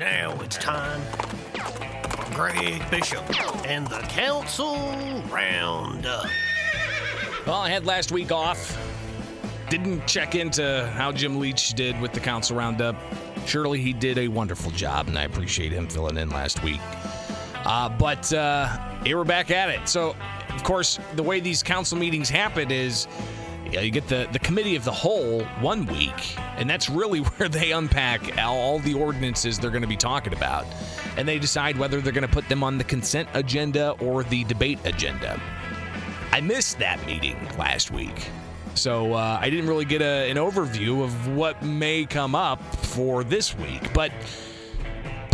Now it's time for Greg Bishop and the Council Roundup. Well, I had last week off. Didn't check into how Jim Leach did with the Council Roundup. Surely he did a wonderful job, and I appreciate him filling in last week. Uh, but uh, here we're back at it. So, of course, the way these council meetings happen is you, know, you get the, the committee of the whole one week, and that's really where they unpack all, the ordinances they're going to be talking about. And they decide whether they're going to put them on the consent agenda or the debate agenda. I missed that meeting last week. So uh, I didn't really get a, an overview of what may come up for this week. But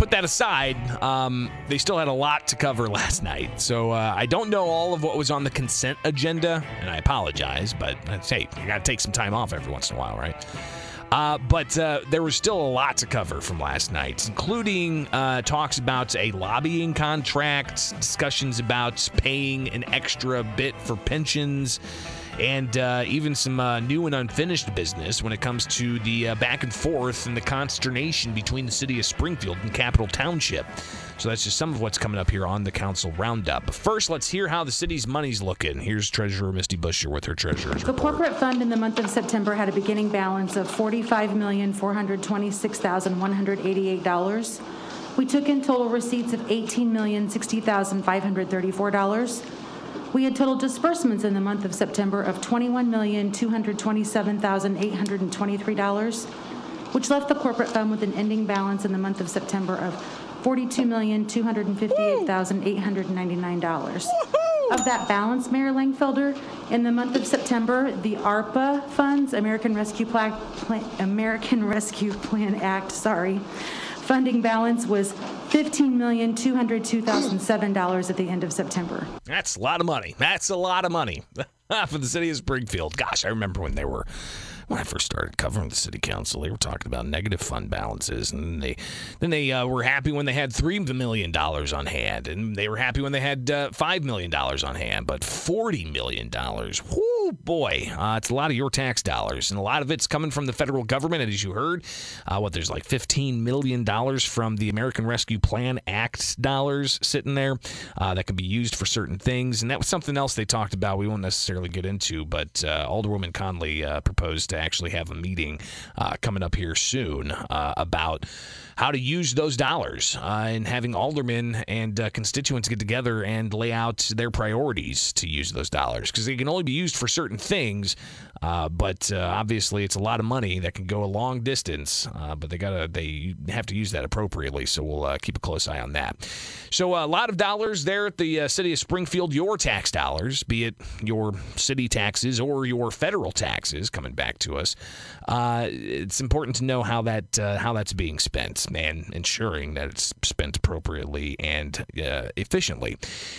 put that aside, um, they still had a lot to cover last night. So uh, I don't know all of what was on the consent agenda, and I apologize. But hey, you got to take some time off every once in a while, right? Uh, but uh, there was still a lot to cover from last night, including uh, talks about a lobbying contract, discussions about paying an extra bit for pensions, and uh, even some uh, new and unfinished business when it comes to the uh, back and forth and the consternation between the city of Springfield and Capital Township. So that's just some of what's coming up here on the council roundup. But first, let's hear how the city's money's looking. Here's Treasurer Misty Buscher with her treasurer's The report. corporate fund in the month of September had a beginning balance of $45,426,188. We took in total receipts of $18,060,534. We had total disbursements in the month of September of $21,227,823, which left the corporate fund with an ending balance in the month of September of $42,258,899. Of that balance, Mayor Langfelder, in the month of September, the ARPA funds, American Rescue Plan, American Rescue Plan Act, sorry, funding balance was $15,202,007 at the end of September. That's a lot of money. That's a lot of money for the city of Springfield. Gosh, I remember when they were when I first started covering the city council, they were talking about negative fund balances, and then they then they uh, were happy when they had three million dollars on hand, and they were happy when they had uh, five million dollars on hand. But forty million dollars, whoo boy, uh, it's a lot of your tax dollars, and a lot of it's coming from the federal government. And as you heard, uh, what there's like fifteen million dollars from the American Rescue Plan Act dollars sitting there uh, that could be used for certain things, and that was something else they talked about. We won't necessarily get into, but uh, Alderwoman Conley proposed actually have a meeting uh, coming up here soon uh, about how to use those dollars uh, and having aldermen and uh, constituents get together and lay out their priorities to use those dollars because they can only be used for certain things. Uh, but uh, obviously, it's a lot of money that can go a long distance. Uh, but they gotta they have to use that appropriately. So we'll uh, keep a close eye on that. So a lot of dollars there at the uh, city of Springfield. Your tax dollars, be it your city taxes or your federal taxes, coming back to us. Uh, it's important to know how that uh, how that's being spent and ensuring that it's spent appropriately and uh, efficiently.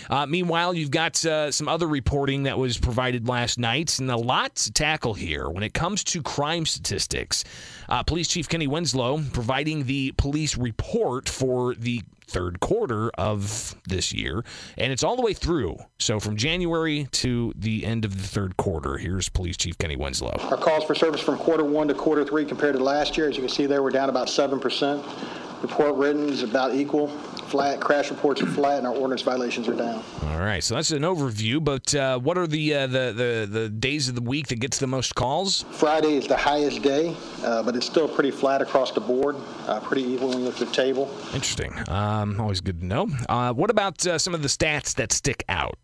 Uh, meanwhile, you've got uh, some other reporting that was provided last night, and a lot to tackle here when it comes to crime statistics. Uh, Police Chief Kenny Winslow providing the police report for the third quarter of this year, and it's all the way through. So from January to the end of the third quarter, here's Police Chief Kenny Winslow. Our calls for service from quarter one to quarter three compared to last year, as you can see there, we're down about 7%. Report written is about equal, flat. Crash reports are flat, and our ordinance violations are down. All right, so that's an overview. But uh, what are the, uh, the the the days of the week that gets the most calls? Friday is the highest day, uh, but it's still pretty flat across the board, uh, pretty even when you look at the table. Interesting. Um, always good to know. Uh, what about uh, some of the stats that stick out?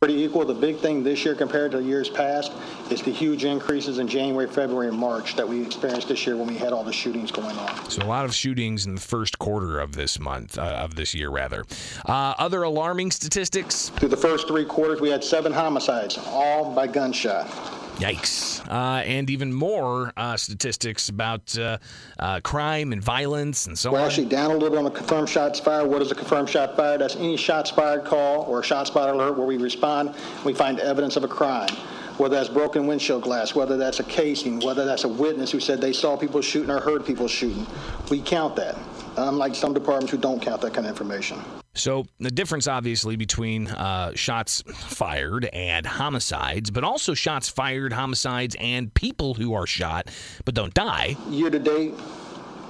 Pretty equal. The big thing this year compared to years past is the huge increases in January, February, and March that we experienced this year when we had all the shootings going on. So a lot of shootings in the first quarter of this month, uh, of this year rather. Uh, other alarming statistics. Through the first three quarters, we had seven homicides, all by gunshot. Yikes. Uh, and even more uh, statistics about uh, uh, crime and violence and so We're on. actually down a little bit on the confirmed shots fired. What is a confirmed shot fired? That's any shots fired call or a shots fired alert where we respond, we find evidence of a crime. Whether that's broken windshield glass, whether that's a casing, whether that's a witness who said they saw people shooting or heard people shooting. We count that, unlike some departments who don't count that kind of information. So the difference, obviously, between uh, shots fired and homicides, but also shots fired, homicides, and people who are shot but don't die. Year to date,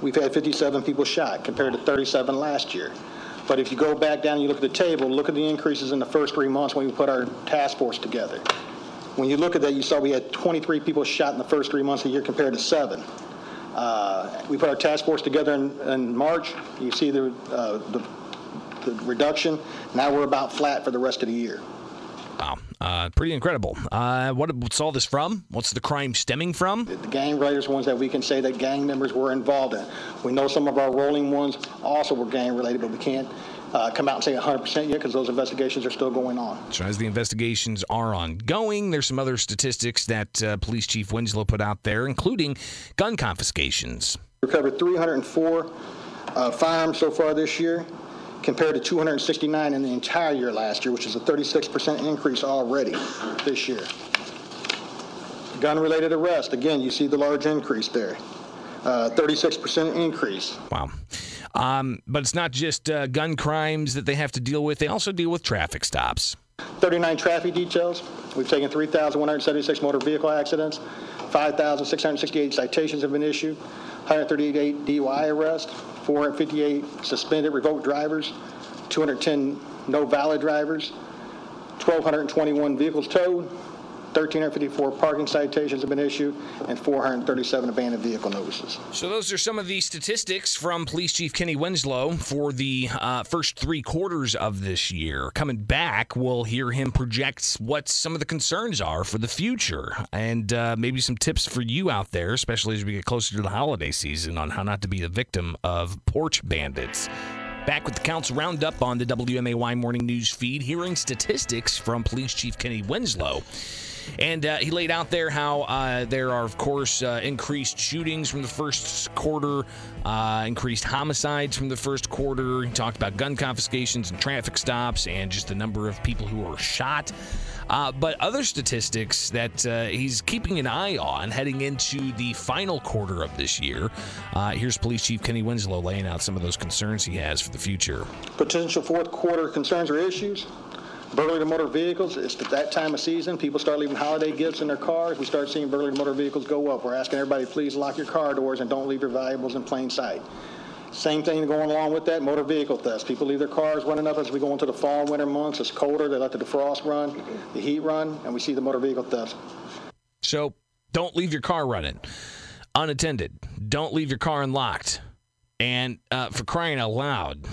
we've had 57 people shot compared to 37 last year. But if you go back down and you look at the table, look at the increases in the first three months when we put our task force together. When you look at that, you saw we had 23 people shot in the first three months of the year compared to seven. Uh, we put our task force together in, in March. You see the, uh, the, the reduction. Now we're about flat for the rest of the year. Wow, uh, pretty incredible. Uh, what, what's all this from? What's the crime stemming from? The gang related ones that we can say that gang members were involved in. We know some of our rolling ones also were gang related, but we can't uh, come out and say 100% yet because those investigations are still going on. So, as the investigations are ongoing, there's some other statistics that uh, Police Chief Winslow put out there, including gun confiscations. Recovered 304 uh, firearms so far this year compared to 269 in the entire year last year, which is a 36% increase already this year. Gun related arrest, again, you see the large increase there. Uh, 36% increase. Wow. Um, but it's not just uh, gun crimes that they have to deal with, they also deal with traffic stops. 39 traffic details. We've taken 3,176 motor vehicle accidents. 5,668 citations have been issued. 138 DUI arrests. 458 suspended revoked drivers, 210 no valid drivers, 1,221 vehicles towed, 1,354 parking citations have been issued, and 437 abandoned vehicle notices. So, those are some of the statistics from Police Chief Kenny Winslow for the uh, first three quarters of this year. Coming back, we'll hear him project what some of the concerns are for the future and uh, maybe some tips for you out there, especially as we get closer to the holiday season, on how not to be a victim of porch bandits. Back with the Council Roundup on the WMAY Morning News feed, hearing statistics from Police Chief Kenny Winslow. And uh, he laid out there how uh, there are, of course, uh, increased shootings from the first quarter, uh, increased homicides from the first quarter. He talked about gun confiscations and traffic stops and just the number of people who were shot. Uh, but other statistics that uh, he's keeping an eye on heading into the final quarter of this year. here's Police Chief Kenny Winslow laying out some of those concerns he has for the future. Potential fourth quarter concerns or issues Burglary to motor vehicles, it's at that time of season. People start leaving holiday gifts in their cars. We start seeing burglary to motor vehicles go up. We're asking everybody, please lock your car doors and don't leave your valuables in plain sight. Same thing going along with that, motor vehicle thefts. People leave their cars running up as we go into the fall and winter months. It's colder. They let the defrost run, the heat run, and we see the motor vehicle thefts. So don't leave your car running unattended. Don't leave your car unlocked. And uh, for crying out loud,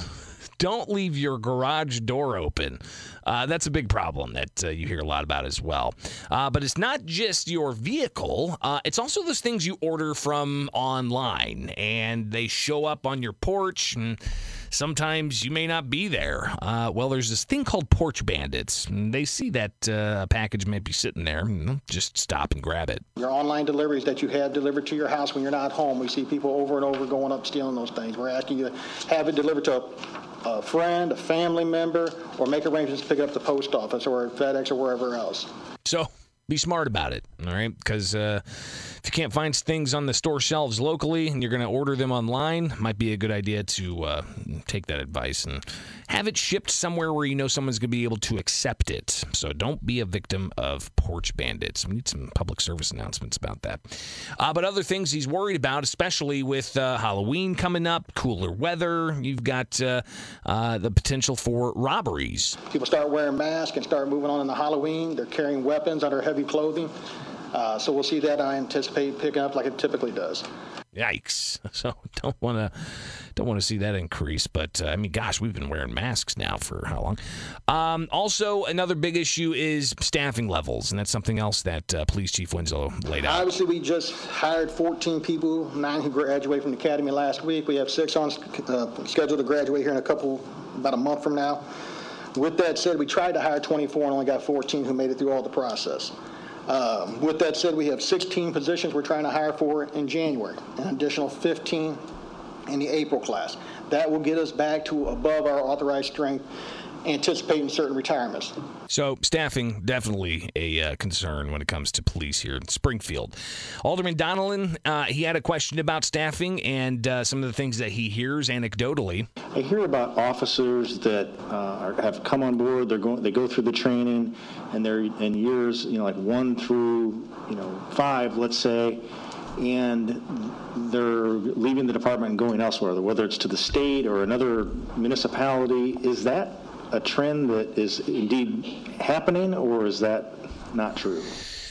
don't leave your garage door open. Uh, that's a big problem that uh, you hear a lot about as well. Uh, but it's not just your vehicle, uh, it's also those things you order from online and they show up on your porch and sometimes you may not be there. Uh, well, there's this thing called porch bandits. They see that uh, package might be sitting there, just stop and grab it. Your online deliveries that you have delivered to your house when you're not home, we see people over and over going up stealing those things. We're asking you to have it delivered to a a friend, a family member, or make arrangements to pick up the post office or FedEx or wherever else. So be smart about it, all right? Because uh, if you can't find things on the store shelves locally and you're going to order them online, might be a good idea to uh, take that advice and have it shipped somewhere where you know someone's going to be able to accept it. So don't be a victim of porch bandits. We need some public service announcements about that. Uh, but other things he's worried about, especially with uh, Halloween coming up, cooler weather, you've got uh, uh, the potential for robberies. People start wearing masks and start moving on in the Halloween. They're carrying weapons under heavy clothing. Uh, so we'll see that I anticipate picking up like it typically does. Yikes! So don't want to don't want to see that increase. But uh, I mean, gosh, we've been wearing masks now for how long? Um, also, another big issue is staffing levels, and that's something else that uh, Police Chief Winslow laid out. Obviously, we just hired 14 people, nine who graduated from the academy last week. We have six on uh, scheduled to graduate here in a couple, about a month from now. With that said, we tried to hire 24 and only got 14 who made it through all the process. Um, with that said, we have 16 positions we're trying to hire for in January, an additional 15 in the April class. That will get us back to above our authorized strength anticipating certain retirements. So, staffing definitely a uh, concern when it comes to police here in Springfield. Alderman Donelan, uh, he had a question about staffing and uh, some of the things that he hears anecdotally. I hear about officers that uh, are, have come on board. They're going, they go through the training, and they're in years, you know, like one through, you know, five, let's say and they're leaving the department and going elsewhere, whether it's to the state or another municipality. Is that a trend that is indeed happening, or is that not true?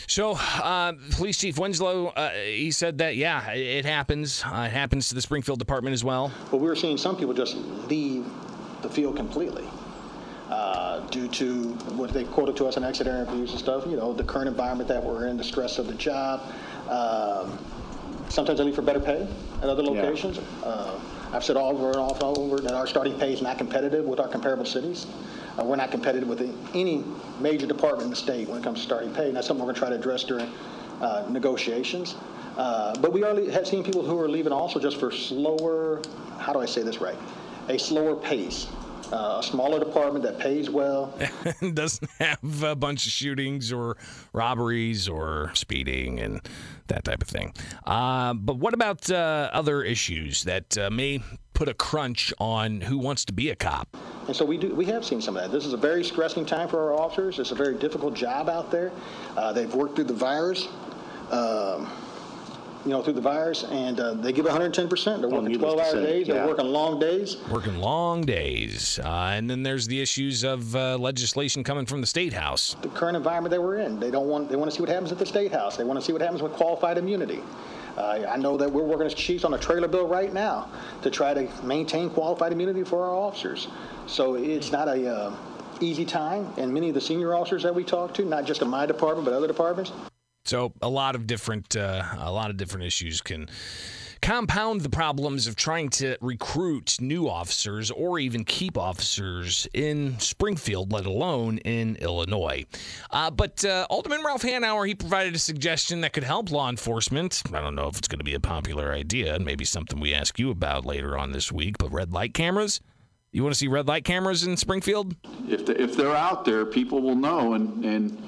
So, uh, Police Chief Winslow, uh, he said that, yeah, it happens. Uh, it happens to the Springfield Department as well. But we were seeing some people just leave the field completely uh, due to what they quoted to us in exit interviews and stuff, you know, the current environment that we're in, the stress of the job. Um, sometimes they leave for better pay at other locations. Uh, I've said all over and all over that our starting pay is not competitive with our comparable cities. Uh, we're not competitive with any major department in the state when it comes to starting pay, and that's something we're going to try to address during uh, negotiations. Uh, but we are have seen people who are leaving also just for slower, how do I say this right? A slower pace. Uh, a smaller department that pays well. Doesn't have a bunch of shootings or robberies or speeding and that type of thing. Uh, but what about uh, other issues that uh, may put a crunch on who wants to be a cop? And so we do. We have seen some of that. This is a very stressing time for our officers. It's a very difficult job out there. Uh, they've worked through the virus. Um, you know, through the virus, and uh, they give 110 percent. They're working 12 hour days. Yeah. They're working long days. Working long days, uh, and then there's the issues of uh, legislation coming from the state house. The current environment that we're in, they don't want. They want to see what happens at the state house. They want to see what happens with qualified immunity. Uh, I know that we're working as chiefs on a trailer bill right now to try to maintain qualified immunity for our officers. So it's not a uh, easy time, and many of the senior officers that we talk to, not just in my department but other departments, so a lot of different uh, a lot of different issues can compound the problems of trying to recruit new officers or even keep officers in Springfield, let alone in Illinois. Uh, but uh, Alderman Ralph Hanauer, he provided a suggestion that could help law enforcement. I don't know if it's going to be a popular idea, and maybe something we ask you about later on this week, but red light cameras. You want to see red light cameras in Springfield? If, the, if they're out there, people will know, and, and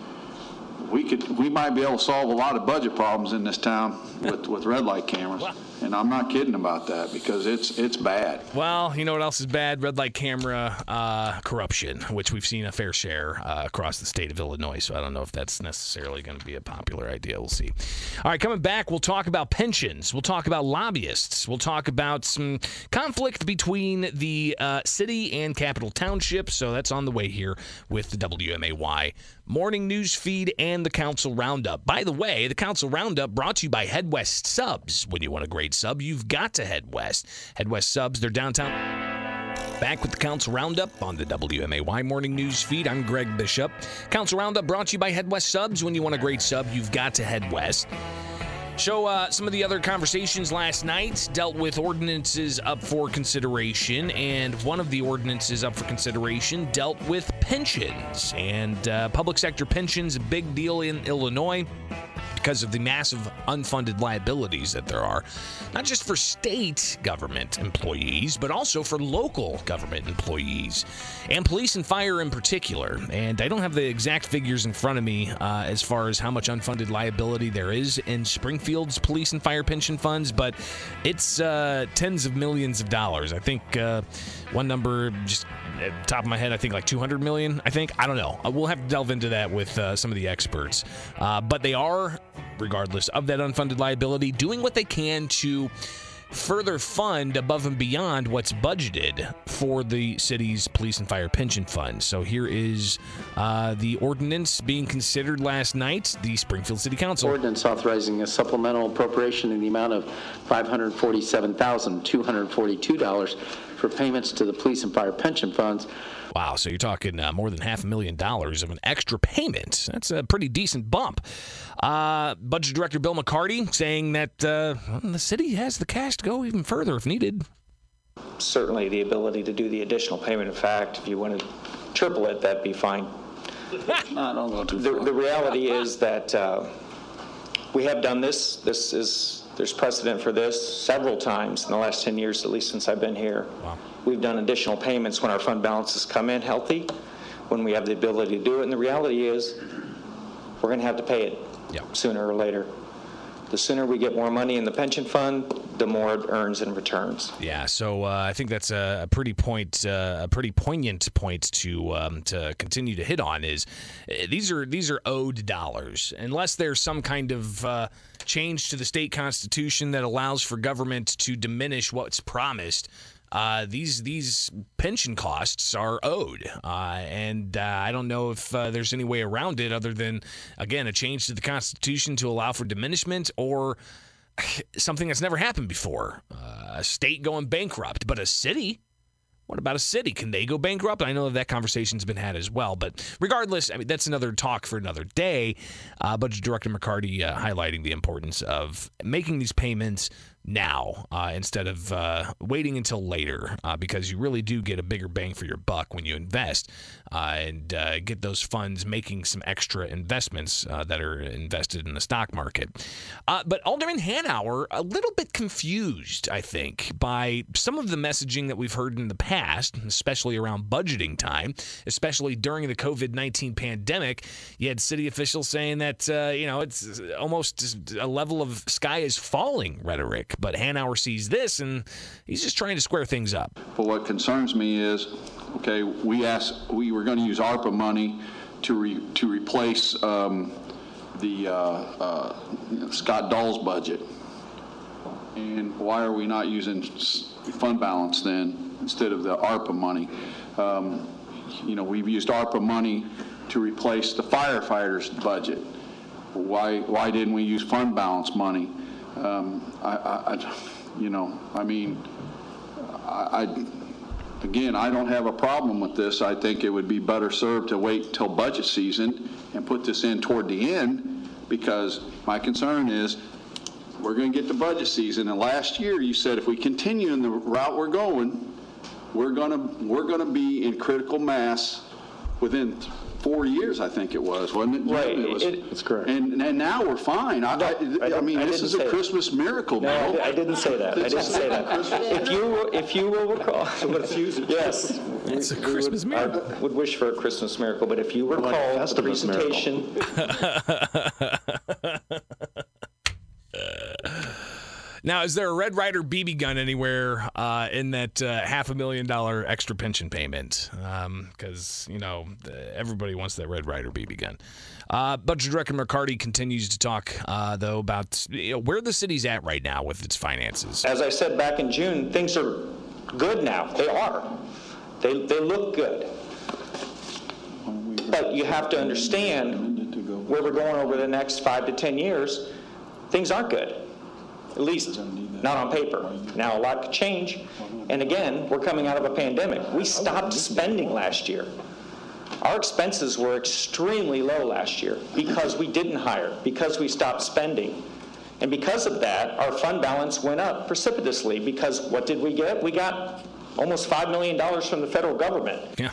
we could, we might be able to solve a lot of budget problems in this town with, with red light cameras. And I'm not kidding about that because it's it's bad. Well, you know what else is bad? Red light camera uh, corruption, which we've seen a fair share uh, across the state of Illinois. So I don't know if that's necessarily going to be a popular idea. We'll see. All right, coming back, we'll talk about pensions. We'll talk about lobbyists. We'll talk about some conflict between the uh, city and capital township. So that's on the way here with the WMAY morning news feed and the council roundup. By the way, the council roundup brought to you by Head West Subs. When you want a great sub, you've got to head west. Head West Subs, they're downtown. Back with the Council Roundup on the WMAY Morning News Feed. I'm Greg Bishop. Council Roundup brought to you by Head West Subs. When you want a great sub, you've got to head west. So, uh, some of the other conversations last night dealt with ordinances up for consideration, and one of the ordinances up for consideration dealt with pensions. And uh, public sector pensions, a big deal in Illinois because of the massive unfunded liabilities that there are, not just for state government employees, but also for local government employees and police and fire in particular. And I don't have the exact figures in front of me uh, as far as how much unfunded liability there is in Springfield's police and fire pension funds, but it's uh, tens of millions of dollars. I think uh, one number just top of my head, I think like 200 million. I think I don't know. Uh, we'll have to delve into that with uh, some of the experts. Uh, but they are, regardless of that unfunded liability, doing what they can to further fund above and beyond what's budgeted for the city's police and fire pension fund. So here is uh, the ordinance being considered last night, the Springfield City Council. Ordinance authorizing a supplemental appropriation in the amount of $547,242 for payments to the police and fire pension funds. Wow, so you're talking uh, more than half a million dollars of an extra payment. That's a pretty decent bump. Uh, Budget Director Bill McCarty saying that uh, the city has the cash to go even further if needed. Certainly, the ability to do the additional payment. In fact, if you want to triple it, that'd be fine. no, don't go too the, far. the reality is that uh, we have done this. This is there's precedent for this several times in the last 10 years, at least since I've been here. Wow. We've done additional payments when our fund balances come in healthy, when we have the ability to do it. And the reality is, we're going to have to pay it sooner or later. The sooner we get more money in the pension fund, the more it earns and returns. Yeah, so uh, I think that's a, pretty point, uh, a pretty poignant point to um, to continue to hit on. Is uh, these are these are owed dollars, unless there's some kind of uh, change to the state constitution that allows for government to diminish what's promised. Uh, these these pension costs are owed, uh, and uh, I don't know if uh, there's any way around it other than again a change to the Constitution to allow for diminishment or something that's never happened before. A state going bankrupt, but a city. What about a city? Can they go bankrupt? I know that conversation's been had as well, but regardless, I mean that's another talk for another day. Uh, Budget Director McCarty uh, highlighting the importance of making these payments now uh, instead of uh, waiting until later uh, because you really do get a bigger bang for your buck when you invest uh, and uh, get those funds making some extra investments uh, that are invested in the stock market. but Alderman Hanauer, a little bit confused, I think, by some of the messaging that we've heard in the past, especially around budgeting time, especially during the COVID 19 pandemic. You had city officials saying that, you know, it's almost a level of sky is falling rhetoric but Hanauer sees this and he's just trying to square things up. But what concerns me is, okay, we asked, we were going to use ARPA money to re, to replace um, the uh, uh, Scott Dahl's budget. And why are we not using fund balance then instead of the ARPA money? Um, you know, we've used ARPA money to replace the firefighters' budget. Why, why didn't we use fund balance money? Um, I, I, you know, I mean, I, I, again, I don't have a problem with this. I think it would be better served to wait till budget season and put this in toward the end because my concern is we're going to get to budget season. And last year you said if we continue in the route we're going, we're going to we're going to be in critical mass within four years, I think it was, wasn't it? Right. It was, It- That's correct. and, and now we're fine. I, I, I didn't- mean, I this is say a that. Christmas miracle, No, I Bill. di- I didn't say that. I didn't say that. If you, if you will recall. Yes. It's a we- we Christmas would- miracle. I would wish for a Christmas miracle, but if you recall the Festivus miracle. presentation, Now, is there a Red Ryder BB gun anywhere uh, in that uh, half a million dollar extra pension payment? Because, you know, everybody wants that Red Ryder BB gun. Uh, Budget Director McCarty continues to talk, uh, though, about you know, where the city's at right now with its finances. as I said back in June, things are good now. They are. They, they look good. But you have to understand where we're going over the next five to 10 years, things aren't good. At least not on paper. Now, a lot could change. And again, we're coming out of a pandemic. We stopped spending last year. Our expenses were extremely low last year because we didn't hire, because we stopped spending. And because of that, our fund balance went up precipitously because what did we get? We got almost $5 million from the federal government. Yeah.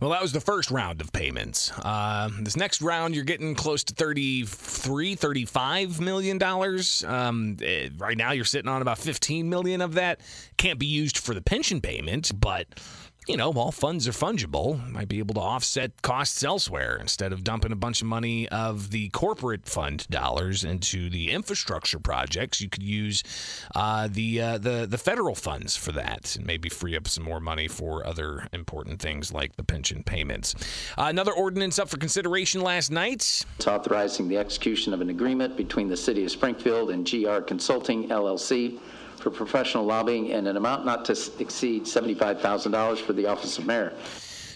Well, that was the first round of payments. Uh, this next round, you're getting close to 33, 35 million dollars. Um, eh, right now, you're sitting on about 15 million of that. Can't be used for the pension payment, but you know, all funds are fungible. Might be able to offset costs elsewhere instead of dumping a bunch of money of the corporate fund dollars into the infrastructure projects. You could use uh, the uh, the the federal funds for that and maybe free up some more money for other important things like the pension payments. Uh, another ordinance up for consideration last night. It's authorizing the execution of an agreement between the City of Springfield and GR Consulting LLC for professional lobbying in an amount not to exceed $75,000 for the office of mayor.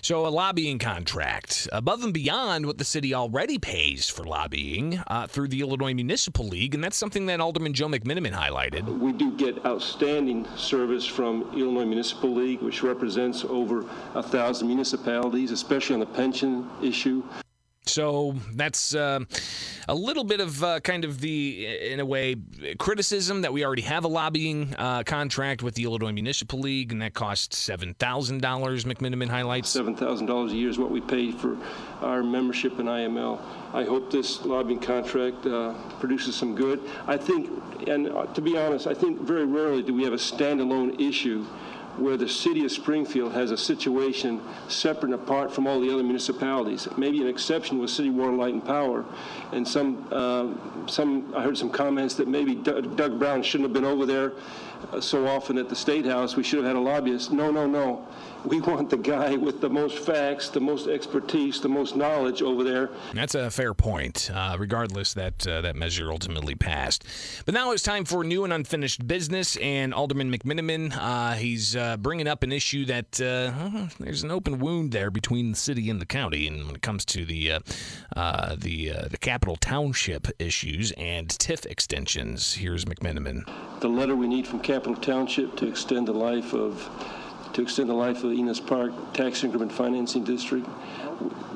So, a lobbying contract above and beyond what the city already pays for lobbying uh, through the Illinois Municipal League. And that's something that Alderman Joe McMenamin highlighted. We do get outstanding service from Illinois Municipal League, which represents over a thousand municipalities, especially on the pension issue. So that's uh, a little bit of uh, kind of the, in a way, criticism that we already have a lobbying uh, contract with the Illinois Municipal League, and that costs seven thousand dollars. McMenamin highlights. $7,000 a year is what we pay for our membership in IML. I hope this lobbying contract uh, produces some good. I think, and uh, to be honest, I think very rarely do we have a standalone issue where the city of Springfield has a situation separate and apart from all the other municipalities. Maybe an exception was City Water, Light, and Power. And some, uh, some I heard some comments that maybe Doug Brown shouldn't have been over there so often at the State House. We should have had a lobbyist. No, no, no. We want the guy with the most facts, the most expertise, the most knowledge over there. That's a fair point. Uh, regardless, that uh, that measure ultimately passed. But now it's time for new and unfinished business. And Alderman McMenamin, uh, he's uh, bringing up an issue that uh, there's an open wound there between the city and the county, and when it comes to the uh, uh, the uh, the capital township issues and TIF extensions. Here's McMenamin. The letter we need from Capital Township to extend the life of to extend the life of the Enos Park Tax Increment Financing District.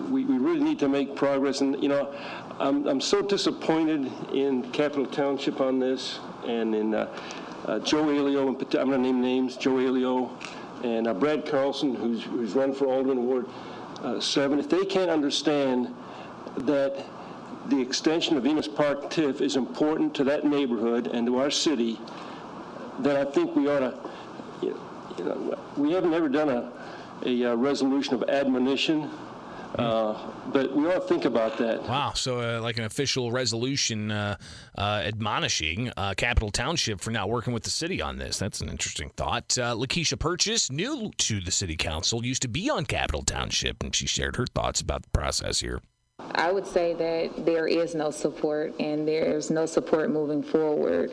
We, we really need to make progress, and you know, I'm, I'm so disappointed in Capital Township on this, and in uh, uh, Joe Alio, and I'm going to name names, Joe Alio, and uh, Brad Carlson, who's, who's run for Alderman Ward uh, 7. If they can't understand that the extension of Enos Park TIF is important to that neighborhood and to our city, then I think we ought to, you know, you know, we haven't ever done a, a uh, resolution of admonition, uh, but we ought to think about that. Wow. So, uh, like an official resolution uh, uh, admonishing uh, Capital Township for not working with the city on this. That's an interesting thought. Uh, Lakeisha Purchase, new to the city council, used to be on Capital Township, and she shared her thoughts about the process here. I would say that there is no support and there's no support moving forward.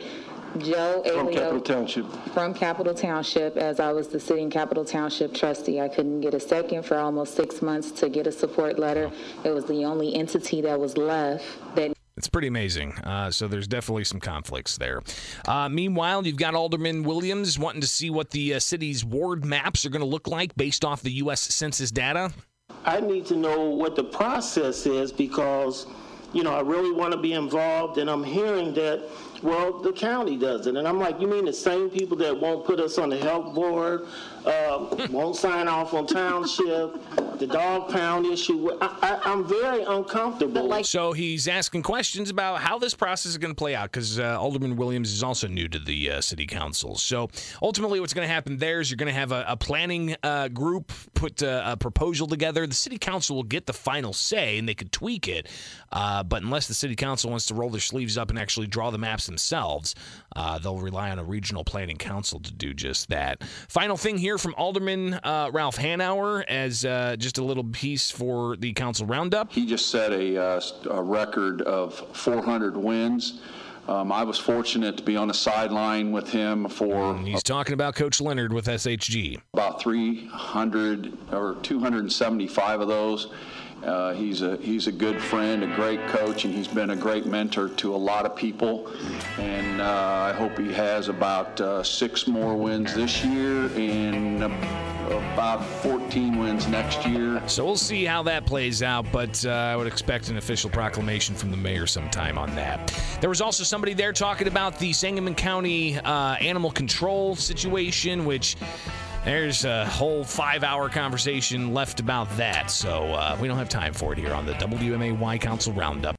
Joe From Capital Alio Township. from Capital Township, as I was the sitting Capital Township trustee, I couldn't get a second for almost six months to get a support letter. It was the only entity that was left that It's pretty amazing. Uh, so there's definitely some conflicts there. Uh, meanwhile, you've got Alderman Williams wanting to see what the uh, city's ward maps are going to look like based off the U.S. Census data. I need to know what the process is because, you know, I really want to be involved, and I'm hearing that, well, the county does it. And I'm like, you mean the same people that won't put us on the health board, uh, won't sign off on township, the dog pound issue? I, I, I'm very uncomfortable. So he's asking questions about how this process is going to play out because uh, Alderman Williams is also new to the uh, city council. So ultimately, what's going to happen there is you're going to have a, a planning uh, group put uh, a proposal together. The city council will get the final say and they could tweak it. Uh, but unless the city council wants to roll their sleeves up and actually draw the maps themselves, uh, they'll rely on a regional planning council to do just that. Final thing here from Alderman uh, Ralph Hanauer as uh, just a little piece for the council roundup. He just set a, uh, a record of 400 wins. Um, I was fortunate to be on the sideline with him for He's talking about Coach Leonard with SHG. about 300 or 275 of those. Uh, he's a he's a good friend, a great coach, and he's been a great mentor to a lot of people. And uh, I hope he has about uh, six more wins this year and about 14 wins next year. So we'll see how that plays out, but uh, I would expect an official proclamation from the mayor sometime on that. There was also somebody there talking about the Sangamon County uh, animal control situation, which there's a whole five hour conversation left about that. So uh, we don't have time for it here on the WMAY Council Roundup.